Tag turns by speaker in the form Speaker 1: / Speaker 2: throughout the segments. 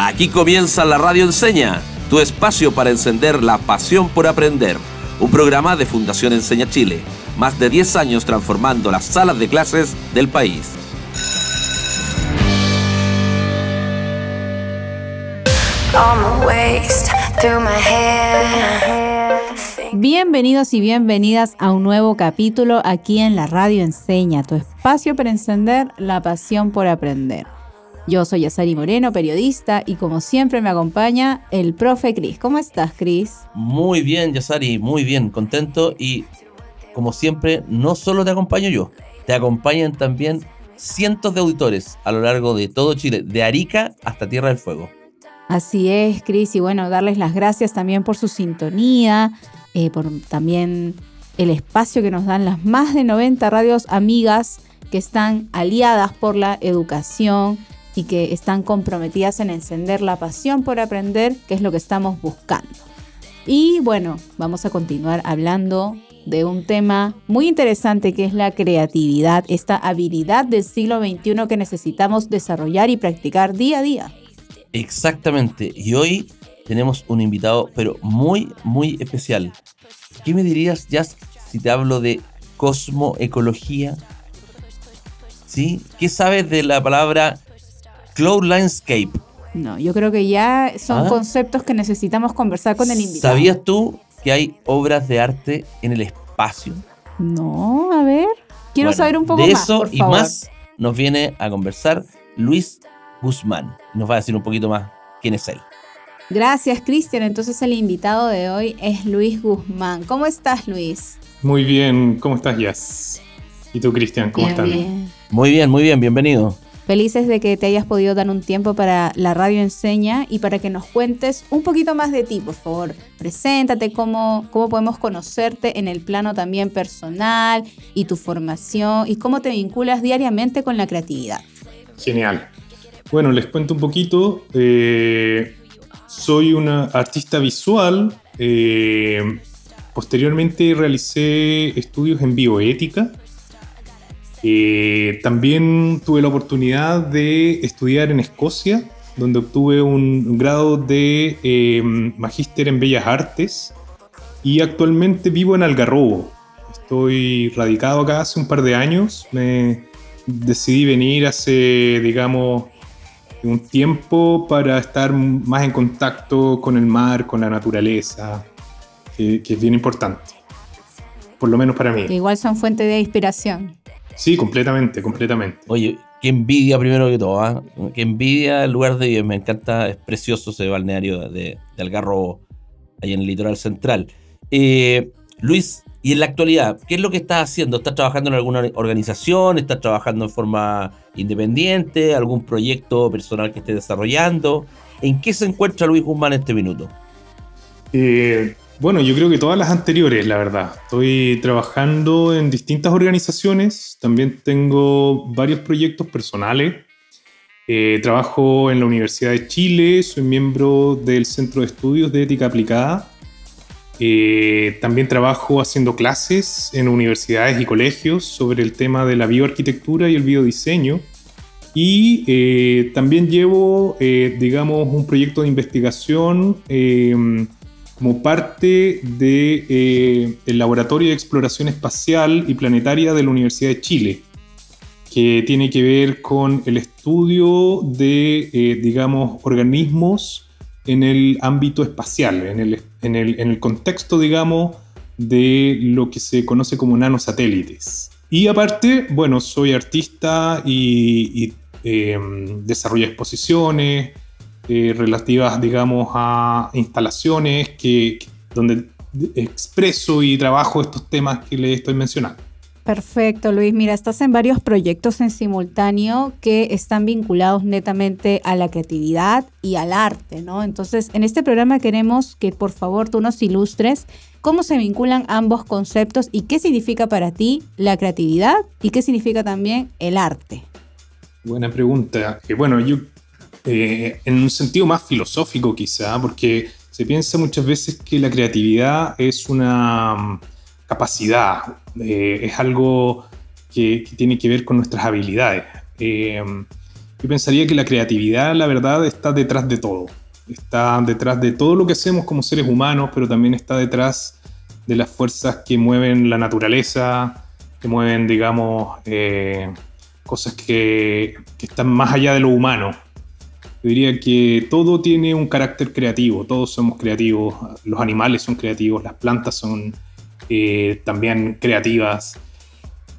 Speaker 1: Aquí comienza la Radio Enseña, tu espacio para encender la pasión por aprender. Un programa de Fundación Enseña Chile, más de 10 años transformando las salas de clases del país.
Speaker 2: Bienvenidos y bienvenidas a un nuevo capítulo aquí en la Radio Enseña, tu espacio para encender la pasión por aprender. Yo soy Yasari Moreno, periodista, y como siempre me acompaña el profe Cris. ¿Cómo estás, Cris?
Speaker 1: Muy bien, Yasari, muy bien, contento y como siempre, no solo te acompaño yo, te acompañan también cientos de auditores a lo largo de todo Chile, de Arica hasta Tierra del Fuego.
Speaker 2: Así es, Cris, y bueno, darles las gracias también por su sintonía, eh, por también el espacio que nos dan las más de 90 radios amigas que están aliadas por la educación y que están comprometidas en encender la pasión por aprender, que es lo que estamos buscando. Y bueno, vamos a continuar hablando de un tema muy interesante que es la creatividad, esta habilidad del siglo XXI que necesitamos desarrollar y practicar día a día.
Speaker 1: Exactamente, y hoy tenemos un invitado, pero muy, muy especial. ¿Qué me dirías, Jazz, si te hablo de cosmoecología? ¿Sí? ¿Qué sabes de la palabra Cloud Landscape.
Speaker 2: No, yo creo que ya son ah. conceptos que necesitamos conversar con el invitado.
Speaker 1: ¿Sabías tú que hay obras de arte en el espacio?
Speaker 2: No, a ver. Quiero saber un poco
Speaker 1: más.
Speaker 2: De
Speaker 1: eso y más nos viene a conversar Luis Guzmán. Nos va a decir un poquito más quién es él.
Speaker 2: Gracias, Cristian. Entonces el invitado de hoy es Luis Guzmán. ¿Cómo estás, Luis?
Speaker 3: Muy bien. ¿Cómo estás, Jazz? ¿Y tú, Cristian? ¿Cómo estás?
Speaker 1: Muy bien, muy bien. Bienvenido.
Speaker 2: Felices de que te hayas podido dar un tiempo para la radio enseña y para que nos cuentes un poquito más de ti, por favor. Preséntate, cómo, cómo podemos conocerte en el plano también personal y tu formación y cómo te vinculas diariamente con la creatividad.
Speaker 3: Genial. Bueno, les cuento un poquito. Eh, soy una artista visual. Eh, posteriormente realicé estudios en bioética eh, también tuve la oportunidad de estudiar en Escocia, donde obtuve un grado de eh, magíster en Bellas Artes y actualmente vivo en Algarrobo. Estoy radicado acá hace un par de años. Me decidí venir hace, digamos, un tiempo para estar más en contacto con el mar, con la naturaleza, que, que es bien importante. Por lo menos para mí.
Speaker 2: igual son fuente de inspiración.
Speaker 3: Sí, completamente, completamente.
Speaker 1: Oye, qué envidia primero que todo, ¿ah? Qué envidia el lugar de. Me encanta, es precioso ese balneario de, de Algarrobo, ahí en el litoral central. Eh, Luis, y en la actualidad, ¿qué es lo que estás haciendo? ¿Estás trabajando en alguna organización? ¿Estás trabajando en forma independiente? ¿Algún proyecto personal que estés desarrollando? ¿En qué se encuentra Luis Guzmán en este minuto?
Speaker 3: Eh, bueno, yo creo que todas las anteriores, la verdad. Estoy trabajando en distintas organizaciones, también tengo varios proyectos personales. Eh, trabajo en la Universidad de Chile, soy miembro del Centro de Estudios de Ética Aplicada. Eh, también trabajo haciendo clases en universidades y colegios sobre el tema de la bioarquitectura y el biodiseño. Y eh, también llevo, digamos, un proyecto de investigación como parte del de, eh, Laboratorio de Exploración Espacial y Planetaria de la Universidad de Chile, que tiene que ver con el estudio de, eh, digamos, organismos en el ámbito espacial, en el, en, el, en el, contexto, digamos, de lo que se conoce como nanosatélites. Y aparte, bueno, soy artista y, y eh, desarrollo exposiciones, eh, relativas, digamos, a instalaciones que, donde expreso y trabajo estos temas que le estoy mencionando.
Speaker 2: Perfecto, Luis. Mira, estás en varios proyectos en simultáneo que están vinculados netamente a la creatividad y al arte, ¿no? Entonces, en este programa queremos que por favor tú nos ilustres cómo se vinculan ambos conceptos y qué significa para ti la creatividad y qué significa también el arte.
Speaker 3: Buena pregunta. Eh, bueno, yo eh, en un sentido más filosófico quizá, porque se piensa muchas veces que la creatividad es una mm, capacidad, eh, es algo que, tiene que ver con nuestras habilidades. Eh, yo pensaría que la creatividad, la verdad, está detrás de todo. Está detrás de todo lo que hacemos como seres humanos, pero también está detrás de las fuerzas que mueven la naturaleza, que mueven, digamos, eh, cosas que, que están más allá de lo humano. Yo diría que todo tiene un carácter creativo, todos somos creativos, los animales son creativos, las plantas son eh, también creativas.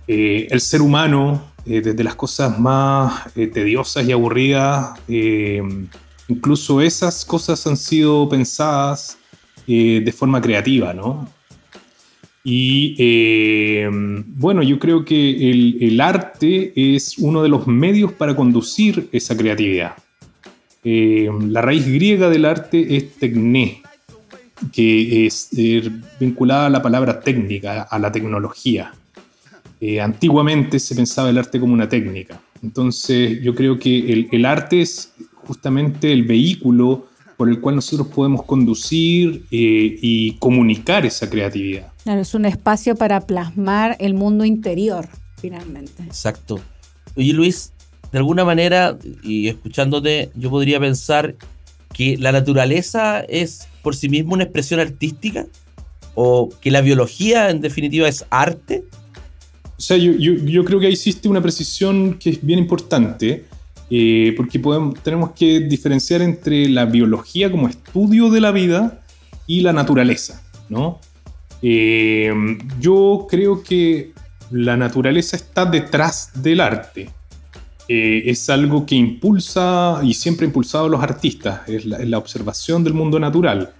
Speaker 3: Eh, el ser humano, eh, desde las cosas más tediosas y aburridas, incluso esas cosas han sido pensadas de forma creativa, ¿no? Y bueno, yo creo que el, el, arte es uno de los medios para conducir esa creatividad. La raíz griega del arte es tecné, que es eh, vinculada a la palabra técnica, a la tecnología. Eh, antiguamente se pensaba el arte como una técnica. Entonces yo creo que el, arte es justamente el vehículo por el cual nosotros podemos conducir eh, y comunicar esa creatividad.
Speaker 2: Claro, es un espacio para plasmar el mundo interior, finalmente.
Speaker 1: Exacto. Oye Luis, de alguna manera, y escuchándote, yo podría pensar que la naturaleza es por sí misma una expresión artística o que la biología en definitiva es arte?
Speaker 3: O sea, yo, creo que ahí existe una precisión que es bien importante, eh, porque tenemos que diferenciar entre la biología como estudio de la vida y la naturaleza, ¿no? Eh, yo creo que la naturaleza está detrás del arte. Eh, es algo que impulsa y siempre ha impulsado a los artistas, es la, observación del mundo natural.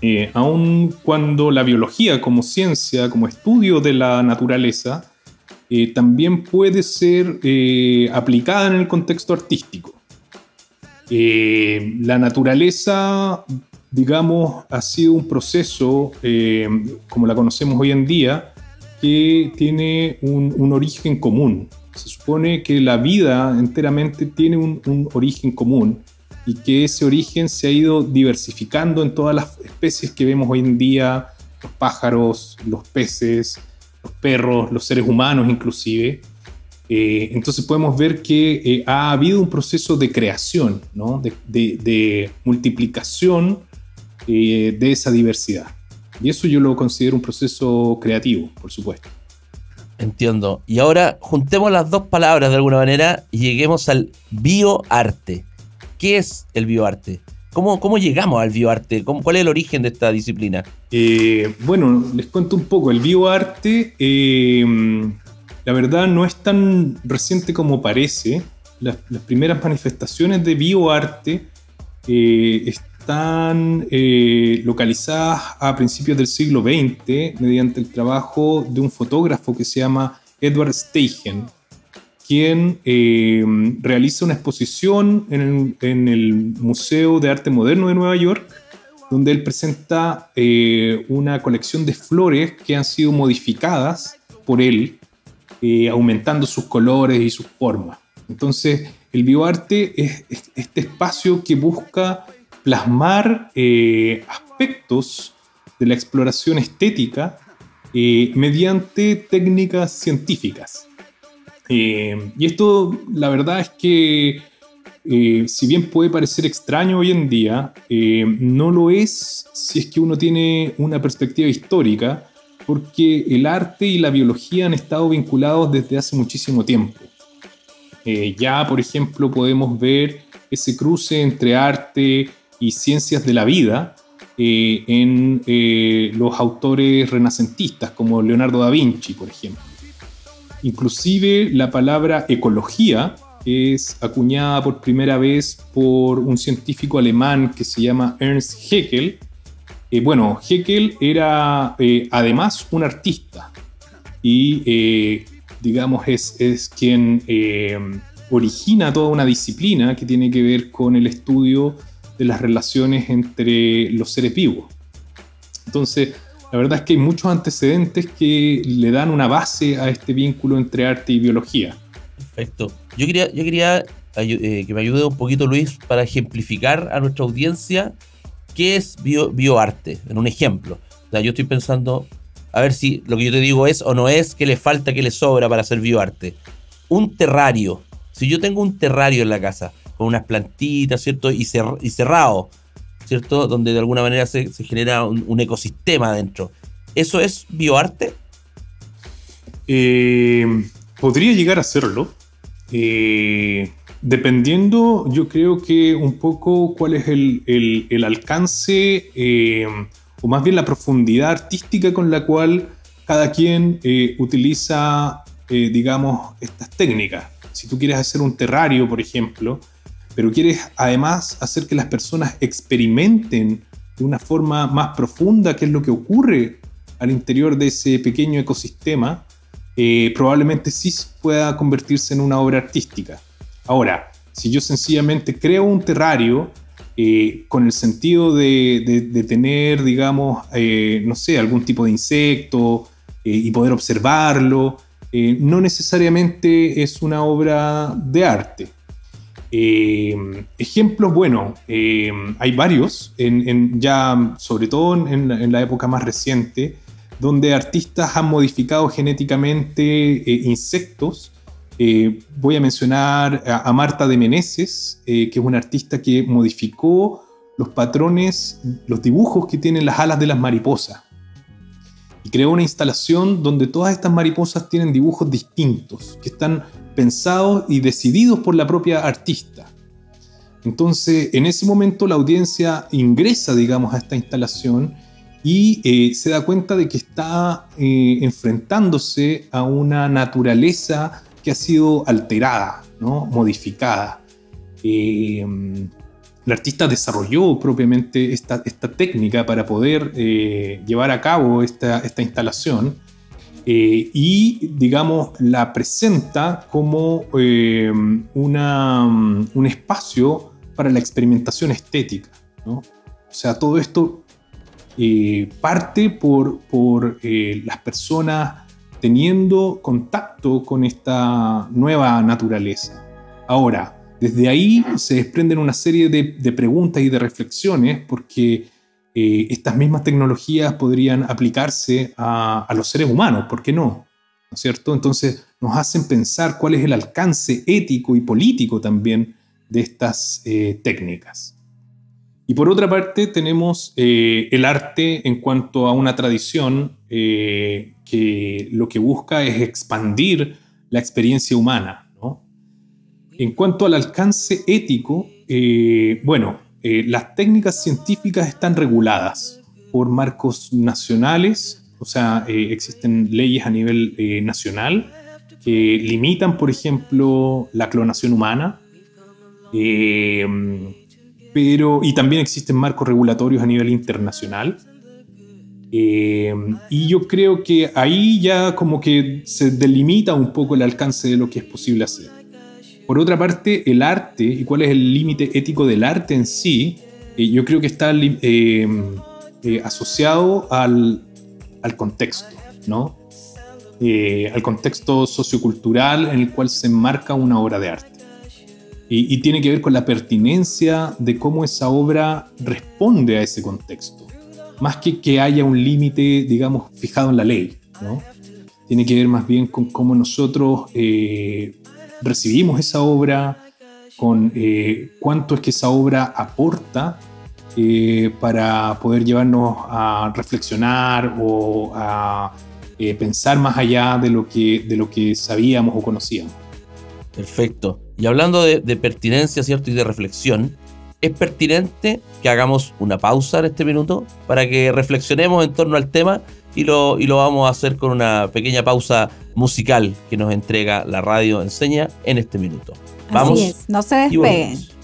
Speaker 3: Eh, aun cuando la biología como ciencia, como estudio de la naturaleza, eh, también puede ser aplicada en el contexto artístico. la naturaleza, digamos, ha sido un proceso, como la conocemos hoy en día, que tiene un origen común, se supone que la vida enteramente tiene un, origen común y que ese origen se ha ido diversificando en todas las especies que vemos hoy en día, los pájaros, los peces, los perros, los seres humanos inclusive. Eh, entonces podemos ver que eh, ha habido un proceso de creación, de, multiplicación eh, de esa diversidad. Y eso yo lo considero un proceso creativo, por supuesto.
Speaker 1: Entiendo. Y ahora juntemos las dos palabras de alguna manera y lleguemos al bioarte. ¿Qué es el bioarte? ¿Cómo, cómo llegamos al bioarte? ¿Cómo, ¿Cuál es el origen de esta disciplina?
Speaker 3: Eh, bueno, les cuento un poco. El bioarte, eh, la verdad, no es tan reciente como parece. Las, primeras manifestaciones de bioarte eh, están eh, localizadas a principios del siglo XX mediante el trabajo de un fotógrafo que se llama Edward Steichen, quien eh, realiza una exposición en el, Museo de Arte Moderno de Nueva York, donde él presenta eh, una colección de flores que han sido modificadas por él, aumentando sus colores y sus formas. Entonces, el bioarte es este espacio que busca plasmar eh, aspectos de la exploración estética eh, mediante técnicas científicas. Eh, y esto, la verdad es que, si bien puede parecer extraño hoy en día, no lo es si es que uno tiene una perspectiva histórica, porque el arte y la biología han estado vinculados desde hace muchísimo tiempo. ya, por ejemplo, podemos ver ese cruce entre arte, y ciencias de la vida eh, en eh, los autores renacentistas como Leonardo da Vinci, por ejemplo. Inclusive la palabra ecología es acuñada por primera vez por un científico alemán que se llama Ernst Haeckel. Eh, bueno, Haeckel era además un artista y digamos es, es quien origina toda una disciplina que tiene que ver con el estudio de las relaciones entre los seres vivos. Entonces, la verdad es que hay muchos antecedentes que le dan una base a este vínculo entre arte y biología.
Speaker 1: Perfecto. Yo quería, yo quería eh, que me ayude un poquito Luis para ejemplificar a nuestra audiencia qué es bioarte, en un ejemplo. O sea, yo estoy pensando, a ver si lo que yo te digo es o no es, qué le falta, qué le sobra para hacer bioarte. Un terrario Si yo tengo un terrario en la casa, con unas plantitas, ¿cierto? Y, cerrado, ¿cierto? Donde de alguna manera se, genera un, ecosistema dentro. ¿Eso es bioarte?
Speaker 3: Eh, podría llegar a serlo. Eh, dependiendo, yo creo que un poco cuál es el, alcance eh, o más bien la profundidad artística con la cual cada quien utiliza, digamos, estas técnicas. Si tú quieres hacer un terrario, por ejemplo, pero quieres además hacer que las personas experimenten de una forma más profunda qué es lo que ocurre al interior de ese pequeño ecosistema, eh, probablemente sí pueda convertirse en una obra artística. Ahora, si yo sencillamente creo un terrario eh, con el sentido de, tener, digamos, eh, no sé, algún tipo de insecto y poder observarlo, no necesariamente es una obra de arte. Eh, ejemplos, bueno, eh, hay varios, ya sobre todo en, la época más reciente, donde artistas han modificado genéticamente eh, insectos. voy a mencionar a, Marta de Meneses, que es una artista que modificó los patrones, los dibujos que tienen las alas de las mariposas. Y creó una instalación donde todas estas mariposas tienen dibujos distintos, que están pensados y decididos por la propia artista. Entonces, en ese momento la audiencia ingresa, digamos, a esta instalación y eh, se da cuenta de que está eh, enfrentándose a una naturaleza que ha sido alterada, ¿no? modificada. Eh, el artista desarrolló propiamente esta, técnica para poder llevar a cabo esta instalación eh, y, digamos, la presenta como eh, una, un espacio para la experimentación estética. ¿no? O sea, todo esto eh, parte por, por las personas teniendo contacto con esta nueva naturaleza. Ahora, desde ahí se desprenden una serie de preguntas y de reflexiones porque eh, estas mismas tecnologías podrían aplicarse a, los seres humanos, ¿por qué no? ¿No es cierto? Entonces nos hacen pensar cuál es el alcance ético y político también de estas eh, técnicas. Y por otra parte tenemos eh, el arte en cuanto a una tradición que lo que busca es expandir la experiencia humana. En cuanto al alcance ético, bueno, eh, las técnicas científicas están reguladas por marcos nacionales, o sea, eh, existen leyes a nivel eh, nacional que limitan, por ejemplo, la clonación humana, pero, y también existen marcos regulatorios a nivel internacional. y yo creo que ahí ya como que se delimita un poco el alcance de lo que es posible hacer. Por otra parte, el arte y cuál es el límite ético del arte en sí, eh, yo creo que está eh, eh, asociado al, contexto, ¿no? al contexto sociocultural en el cual se enmarca una obra de arte. Y, tiene que ver con la pertinencia de cómo esa obra responde a ese contexto, más que que haya un límite, digamos, fijado en la ley, ¿no? Tiene que ver más bien con cómo nosotros recibimos esa obra, con eh, cuánto es que esa obra aporta eh, para poder llevarnos a reflexionar o a eh, pensar más allá de lo, que, de lo que sabíamos o conocíamos.
Speaker 1: Perfecto. Y hablando de, pertinencia, ¿cierto? Y de reflexión, es pertinente que hagamos una pausa en este minuto para que reflexionemos en torno al tema y lo, y lo vamos a hacer con una pequeña pausa musical que nos entrega la radio enseña en este minuto. Vamos.
Speaker 2: Así es, no se despeguen.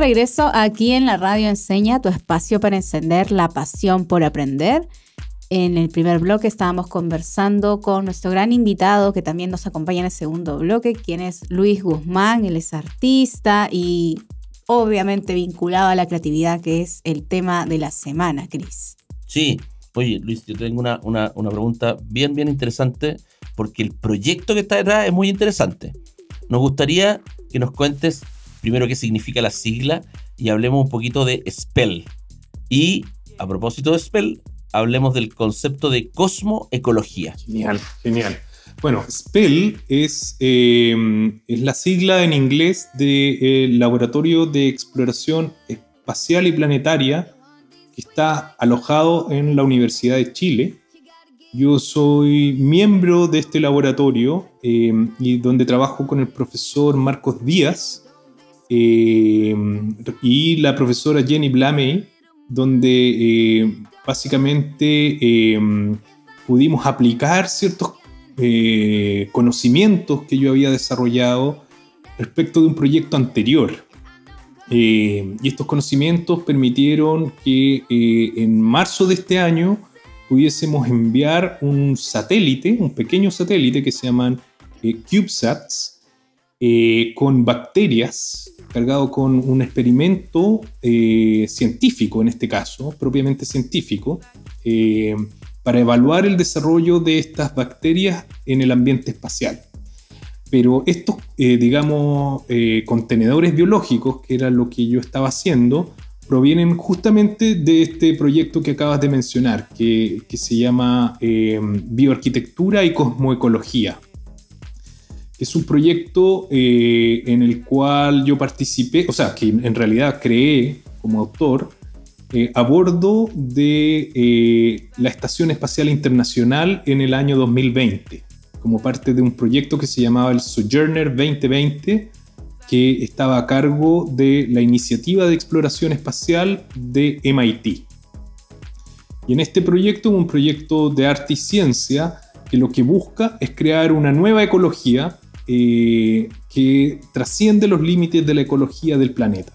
Speaker 2: Regreso aquí en la radio Enseña, tu espacio para encender la pasión por aprender. En el primer bloque estábamos conversando con nuestro gran invitado que también nos acompaña en el segundo bloque, quien es Luis Guzmán, él es artista y obviamente vinculado a la creatividad, que es el tema de la semana, Cris.
Speaker 1: Sí, oye Luis, yo tengo una, una, una pregunta bien, bien interesante, porque el proyecto que está detrás es muy interesante. Nos gustaría que nos cuentes primero qué significa la sigla y hablemos un poquito de Spell. Y a propósito de Spell, hablemos del concepto de cosmoecología.
Speaker 3: Genial, genial. Bueno, SPELL es, eh, es la sigla en inglés del de, Laboratorio de Exploración Espacial y Planetaria que está alojado en la Universidad de Chile. Yo soy miembro de este laboratorio eh, y donde trabajo con el profesor Marcos Díaz, eh, y la profesora Jenny Blamey, donde eh, básicamente eh, pudimos aplicar ciertos conocimientos que yo había desarrollado respecto de un proyecto anterior. y estos conocimientos permitieron que en marzo de este año pudiésemos enviar un satélite, un pequeño satélite que se llaman CubeSats, con bacterias cargado con un experimento eh, científico, en este caso, propiamente científico, eh, para evaluar el desarrollo de estas bacterias en el ambiente espacial. Pero estos, eh, digamos, contenedores biológicos, que era lo que yo estaba haciendo, provienen justamente de este proyecto que acabas de mencionar, que, que se llama Bioarquitectura y Cosmoecología es un proyecto eh, en el cual yo participé, o sea, que en realidad creé como autor, eh, a bordo de eh, la Estación Espacial Internacional en el año 2020, como parte de un proyecto que se llamaba el Sojourner 2020, que estaba a cargo de la Iniciativa de Exploración Espacial de MIT. Y en este proyecto, un proyecto de arte y ciencia, que lo que busca es crear una nueva ecología eh, que trasciende los límites de la ecología del planeta.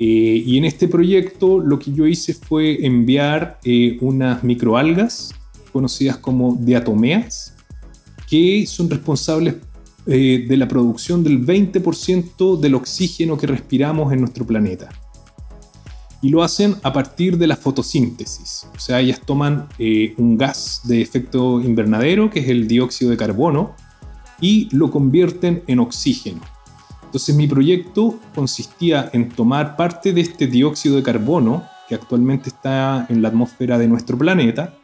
Speaker 3: Eh, y en este proyecto lo que yo hice fue enviar eh, unas microalgas conocidas como diatomeas, que son responsables de la producción del 20% del oxígeno que respiramos en nuestro planeta. Y lo hacen a partir de la fotosíntesis. O sea, ellas toman un gas de efecto invernadero, que es el dióxido de carbono, y lo convierten en oxígeno. Entonces mi proyecto consistía en tomar parte de este dióxido de carbono que actualmente está en la atmósfera de nuestro planeta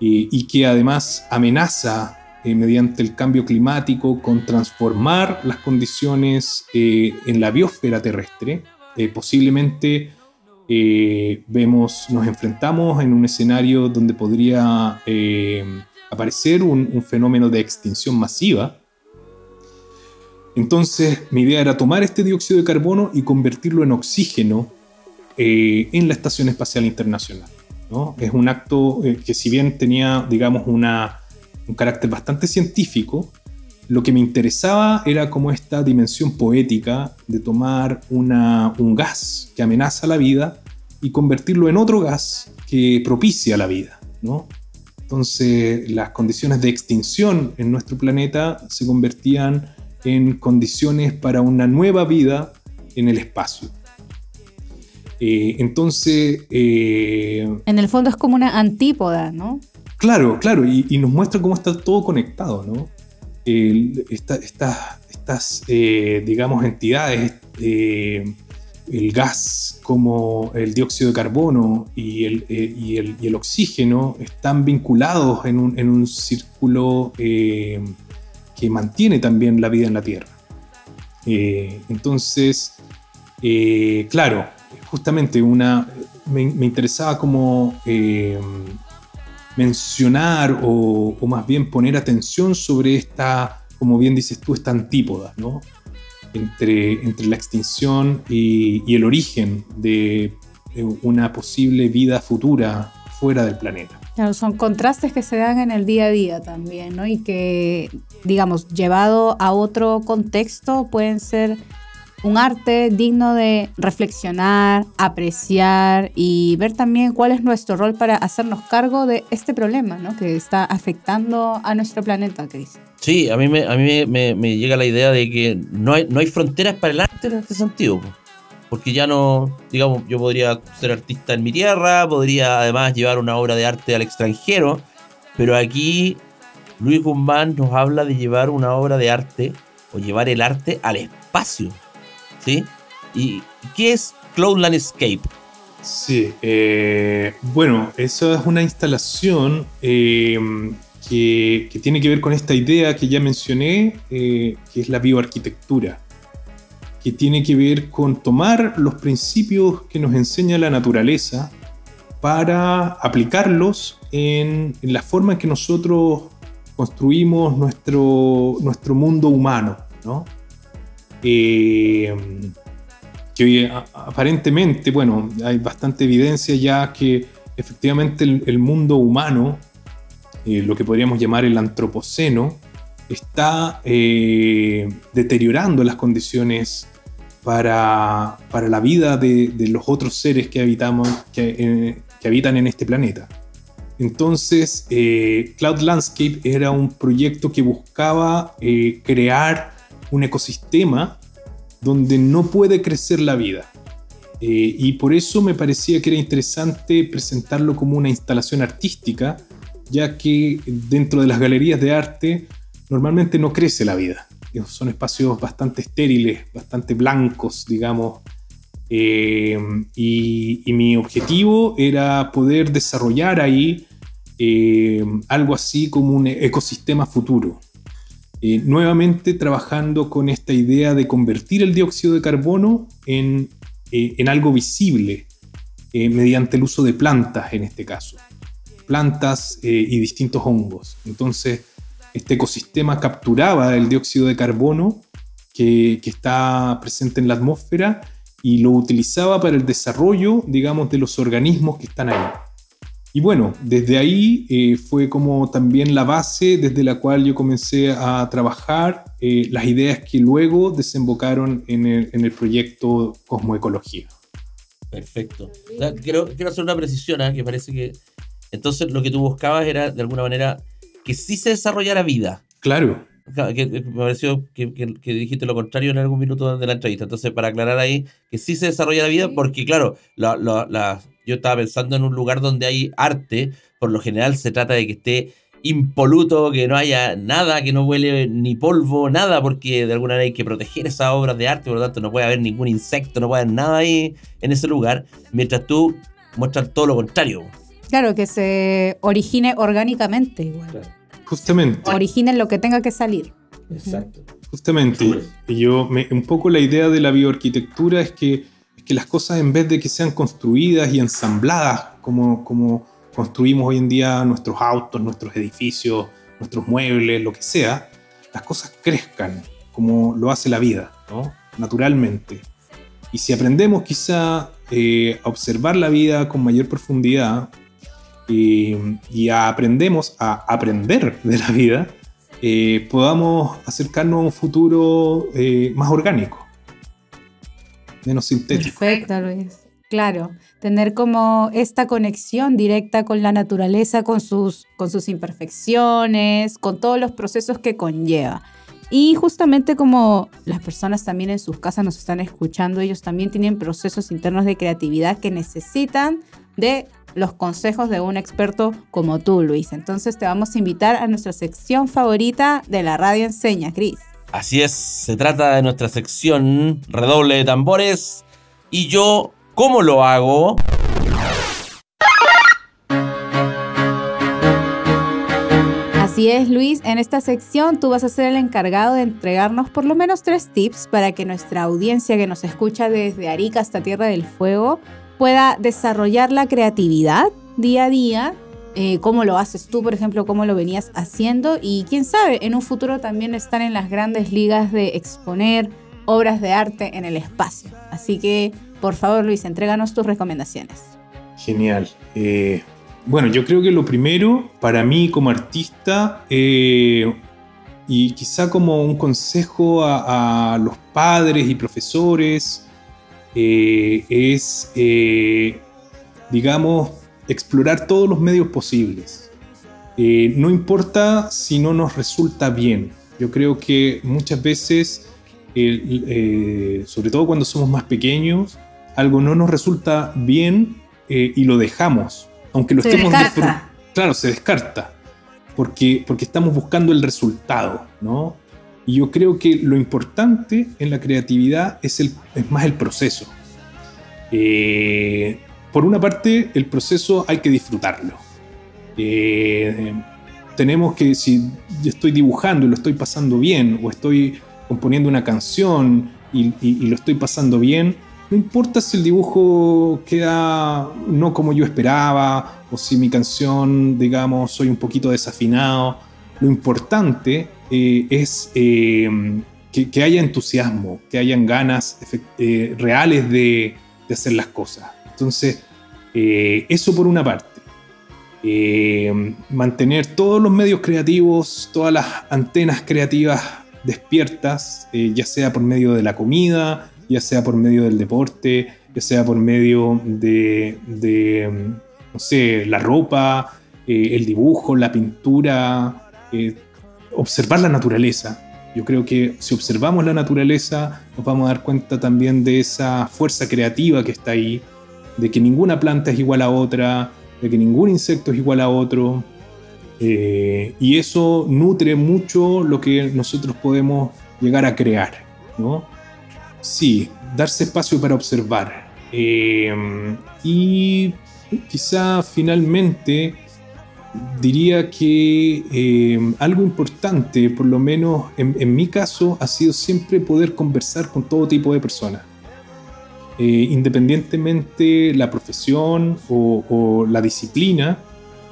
Speaker 3: eh, y que además amenaza eh, mediante el cambio climático con transformar las condiciones eh, en la biosfera terrestre. posiblemente vemos, nos enfrentamos en un escenario donde podría aparecer un, fenómeno de extinción masiva. Entonces mi idea era tomar este dióxido de carbono y convertirlo en oxígeno eh, en la Estación Espacial Internacional. Es un acto eh, que si bien tenía, digamos, un carácter bastante científico, lo que me interesaba era como esta dimensión poética de tomar un gas que amenaza la vida y convertirlo en otro gas que propicia la vida. ¿no? Entonces las condiciones de extinción en nuestro planeta se convertían en condiciones para una nueva vida en el espacio. Eh, entonces...
Speaker 2: Eh, en el fondo es como una antípoda, ¿no?
Speaker 3: Claro, claro, y, nos muestra cómo está todo conectado, ¿no? estas estas, eh, digamos, entidades, eh, el gas como el dióxido de carbono y el, el, oxígeno, están vinculados en un, círculo que mantiene también la vida en la Tierra. entonces, claro, justamente una, me, interesaba como mencionar o, más bien poner atención sobre esta, como bien dices tú, esta antípoda, ¿no? Entre, entre la extinción y, el origen de, una posible vida futura fuera del planeta.
Speaker 2: Son contrastes que se dan en el día a día también, ¿no? Y que, digamos, llevado a otro contexto pueden ser un arte digno de reflexionar, apreciar y ver también cuál es nuestro rol para hacernos cargo de este problema ¿no? que está afectando a nuestro planeta, Cris.
Speaker 1: Sí, a mí, me, a mí me, llega la idea de que no hay, no hay fronteras para el arte en este sentido. Porque ya no, digamos, yo podría ser artista en mi tierra, podría además llevar una obra de arte al extranjero, pero aquí Luis Guzmán nos habla de llevar una obra de arte o llevar el arte al espacio. ¿Sí? ¿Y qué es Cloud Landscape?
Speaker 3: Sí, eh, bueno, eso es una instalación eh, que, tiene que ver con esta idea que ya mencioné, eh, que es la bioarquitectura, que tiene que ver con tomar los principios que nos enseña la naturaleza para aplicarlos en, la forma en que nosotros construimos nuestro, nuestro mundo humano, ¿no? Eh, que aparentemente, bueno, hay bastante evidencia ya que efectivamente el, mundo humano, eh, lo que podríamos llamar el antropoceno, está eh, deteriorando las condiciones para, la vida de, los otros seres que, habitamos, que, habitan en este planeta. Entonces, Cloud Landscape era un proyecto que buscaba crear un ecosistema donde no puede crecer la vida. Eh, y por eso me parecía que era interesante presentarlo como una instalación artística, ya que dentro de las galerías de arte normalmente no crece la vida. Son espacios bastante estériles, bastante blancos, digamos. Eh, y, mi objetivo era poder desarrollar ahí eh, algo así como un ecosistema futuro. Eh, nuevamente trabajando con esta idea de convertir el dióxido de carbono en, eh, algo visible eh, mediante el uso de plantas en este caso, plantas y distintos hongos. Entonces, este ecosistema capturaba el dióxido de carbono que, que está presente en la atmósfera y lo utilizaba para el desarrollo, digamos, de los organismos que están ahí. Y bueno, desde ahí eh, fue como también la base desde la cual yo comencé a trabajar eh, las ideas que luego desembocaron en el, en el proyecto Cosmoecología.
Speaker 1: Perfecto. quiero, quiero, hacer una precisión, ¿eh? que parece que entonces lo que tú buscabas era de alguna manera que sí se desarrollara vida.
Speaker 3: Claro.
Speaker 1: Que, me pareció que, que, dijiste lo contrario en algún minuto de la entrevista. Entonces, para aclarar ahí, que sí se desarrollara vida, porque claro, la, la, yo estaba pensando en un lugar donde hay arte, por lo general se trata de que esté impoluto, que no haya nada, que no huele ni polvo, nada, porque de alguna manera hay que proteger esas obras de arte, por lo tanto no puede haber ningún insecto, no puede haber nada ahí en ese lugar, mientras tú muestras todo lo contrario.
Speaker 2: Claro, que se origine orgánicamente igual.
Speaker 3: Justamente.
Speaker 2: Origine lo que tenga que salir.
Speaker 1: Exacto.
Speaker 3: Justamente. Y yo, me, un poco la idea de la bioarquitectura es que que las cosas en vez de que sean construidas y ensambladas como, como construimos hoy en día nuestros autos, nuestros edificios, nuestros muebles, lo que sea, las cosas crezcan como lo hace la vida, ¿no? naturalmente. Y si aprendemos quizá eh, a observar la vida con mayor profundidad eh, y aprendemos a aprender de la vida, eh, podamos acercarnos a un futuro más orgánico menos sintético.
Speaker 2: Perfecto, Luis. Claro, tener como esta conexión directa con la naturaleza, con sus, con sus imperfecciones, con todos los procesos que conlleva. Y justamente como las personas también en sus casas nos están escuchando, ellos también tienen procesos internos de creatividad que necesitan de los consejos de un experto como tú, Luis. Entonces te vamos a invitar a nuestra sección favorita de la radio enseña, Cris.
Speaker 1: Así es, se trata de nuestra sección redoble de tambores. Y yo, ¿cómo lo hago?
Speaker 2: Así es, Luis. En esta sección tú vas a ser el encargado de entregarnos por lo menos tres tips para que nuestra audiencia que nos escucha desde Arica hasta Tierra del Fuego pueda desarrollar la creatividad día a día eh, cómo lo haces tú, por ejemplo, cómo lo venías haciendo y quién sabe, en un futuro también están en las grandes ligas de exponer obras de arte en el espacio. Así que, por favor, Luis, entréganos tus recomendaciones.
Speaker 3: Genial. Eh, bueno, yo creo que lo primero para mí como artista eh, y quizá como un consejo a, los padres y profesores es, digamos, explorar todos los medios posibles. Eh, no importa si no nos resulta bien. Yo creo que muchas veces, eh, sobre todo cuando somos más pequeños, algo no nos resulta bien eh, y lo dejamos, aunque lo estemos
Speaker 2: descarta.
Speaker 3: Claro, se descarta, porque, porque estamos buscando el resultado, ¿no? Y yo creo que lo importante en la creatividad es, el, es más el proceso. Eh, por una parte, el proceso hay que disfrutarlo. Eh, tenemos que, si estoy dibujando y lo estoy pasando bien, o estoy componiendo una canción y, lo estoy pasando bien, no importa si el dibujo queda no como yo esperaba, o si mi canción, digamos, soy un poquito desafinado. Lo importante eh, es eh, que, haya entusiasmo, que hayan ganas reales de hacer las cosas. Entonces, eh, eso por una parte. Eh, mantener todos los medios creativos, todas las antenas creativas despiertas, eh, ya sea por medio de la comida, ya sea por medio del deporte, ya sea por medio de, no sé, la ropa, el dibujo, la pintura, observar la naturaleza. Yo creo que si observamos la naturaleza nos vamos a dar cuenta también de esa fuerza creativa que está ahí, de que ninguna planta es igual a otra, de que ningún insecto es igual a otro. Eh, y eso nutre mucho lo que nosotros podemos llegar a crear. ¿no? Sí, darse espacio para observar. Eh, y quizá finalmente diría que eh, algo importante, por lo menos en, en, mi caso, ha sido siempre poder conversar con todo tipo de personas. Eh, independientemente la profesión o, la disciplina,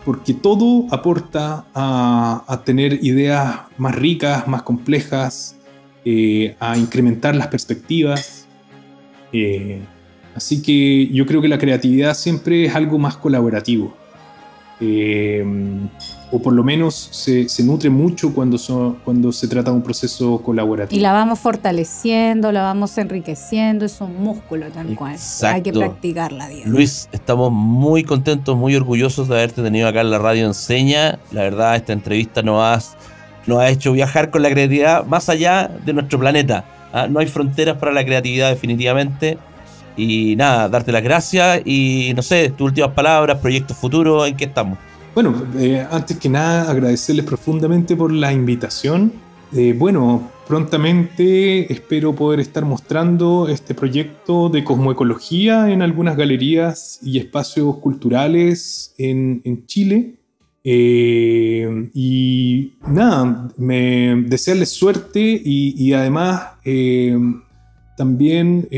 Speaker 3: porque todo aporta a, tener ideas más ricas, más complejas, eh, a incrementar las perspectivas. Eh, así que yo creo que la creatividad siempre es algo más colaborativo o por lo menos se, nutre mucho cuando, cuando se trata de un proceso colaborativo.
Speaker 2: Y la vamos fortaleciendo, la vamos enriqueciendo, es un músculo tal cual. Hay que practicarla.
Speaker 1: Luis, estamos muy contentos, muy orgullosos de haberte tenido acá en la radio Enseña. La verdad, esta entrevista nos, has, nos ha hecho viajar con la creatividad más allá de nuestro planeta. ¿ah? No hay fronteras para la creatividad definitivamente. Y nada, darte las gracias y no sé, tus últimas palabras, proyectos futuros, ¿en qué estamos?
Speaker 3: Bueno, eh, antes que nada agradecerles profundamente por la invitación. Eh, bueno, prontamente espero poder estar mostrando este proyecto de cosmoecología en algunas galerías y espacios culturales en, Chile. Eh, y nada, me desearles suerte y además también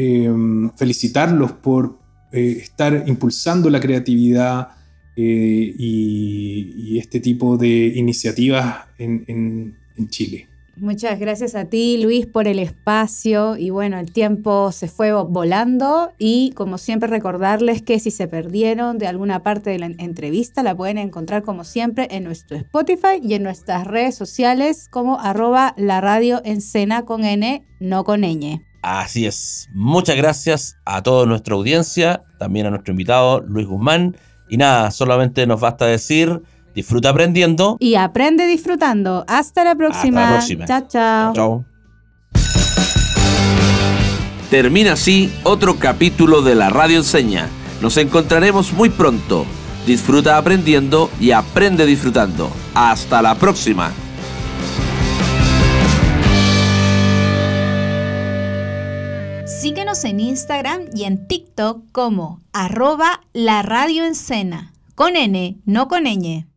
Speaker 3: felicitarlos por estar impulsando la creatividad eh, y, este tipo de iniciativas en, Chile.
Speaker 2: Muchas gracias a ti, Luis, por el espacio. Y bueno, el tiempo se fue volando. Y como siempre, recordarles que si se perdieron de alguna parte de la entrevista, la pueden encontrar como siempre en nuestro Spotify y en nuestras redes sociales como arroba la radio en cena con N, no con ñ.
Speaker 1: Así es. Muchas gracias a toda nuestra audiencia, también a nuestro invitado Luis Guzmán. Y nada, solamente nos basta decir, disfruta aprendiendo.
Speaker 2: Y aprende disfrutando. Hasta la próxima.
Speaker 1: Hasta la próxima.
Speaker 2: Chao, chao. Chao.
Speaker 1: Termina así otro capítulo de la Radio Enseña. Nos encontraremos muy pronto. Disfruta aprendiendo y aprende disfrutando. Hasta la próxima.
Speaker 2: Síguenos en Instagram y en TikTok como arroba la radio con N, no con ñ.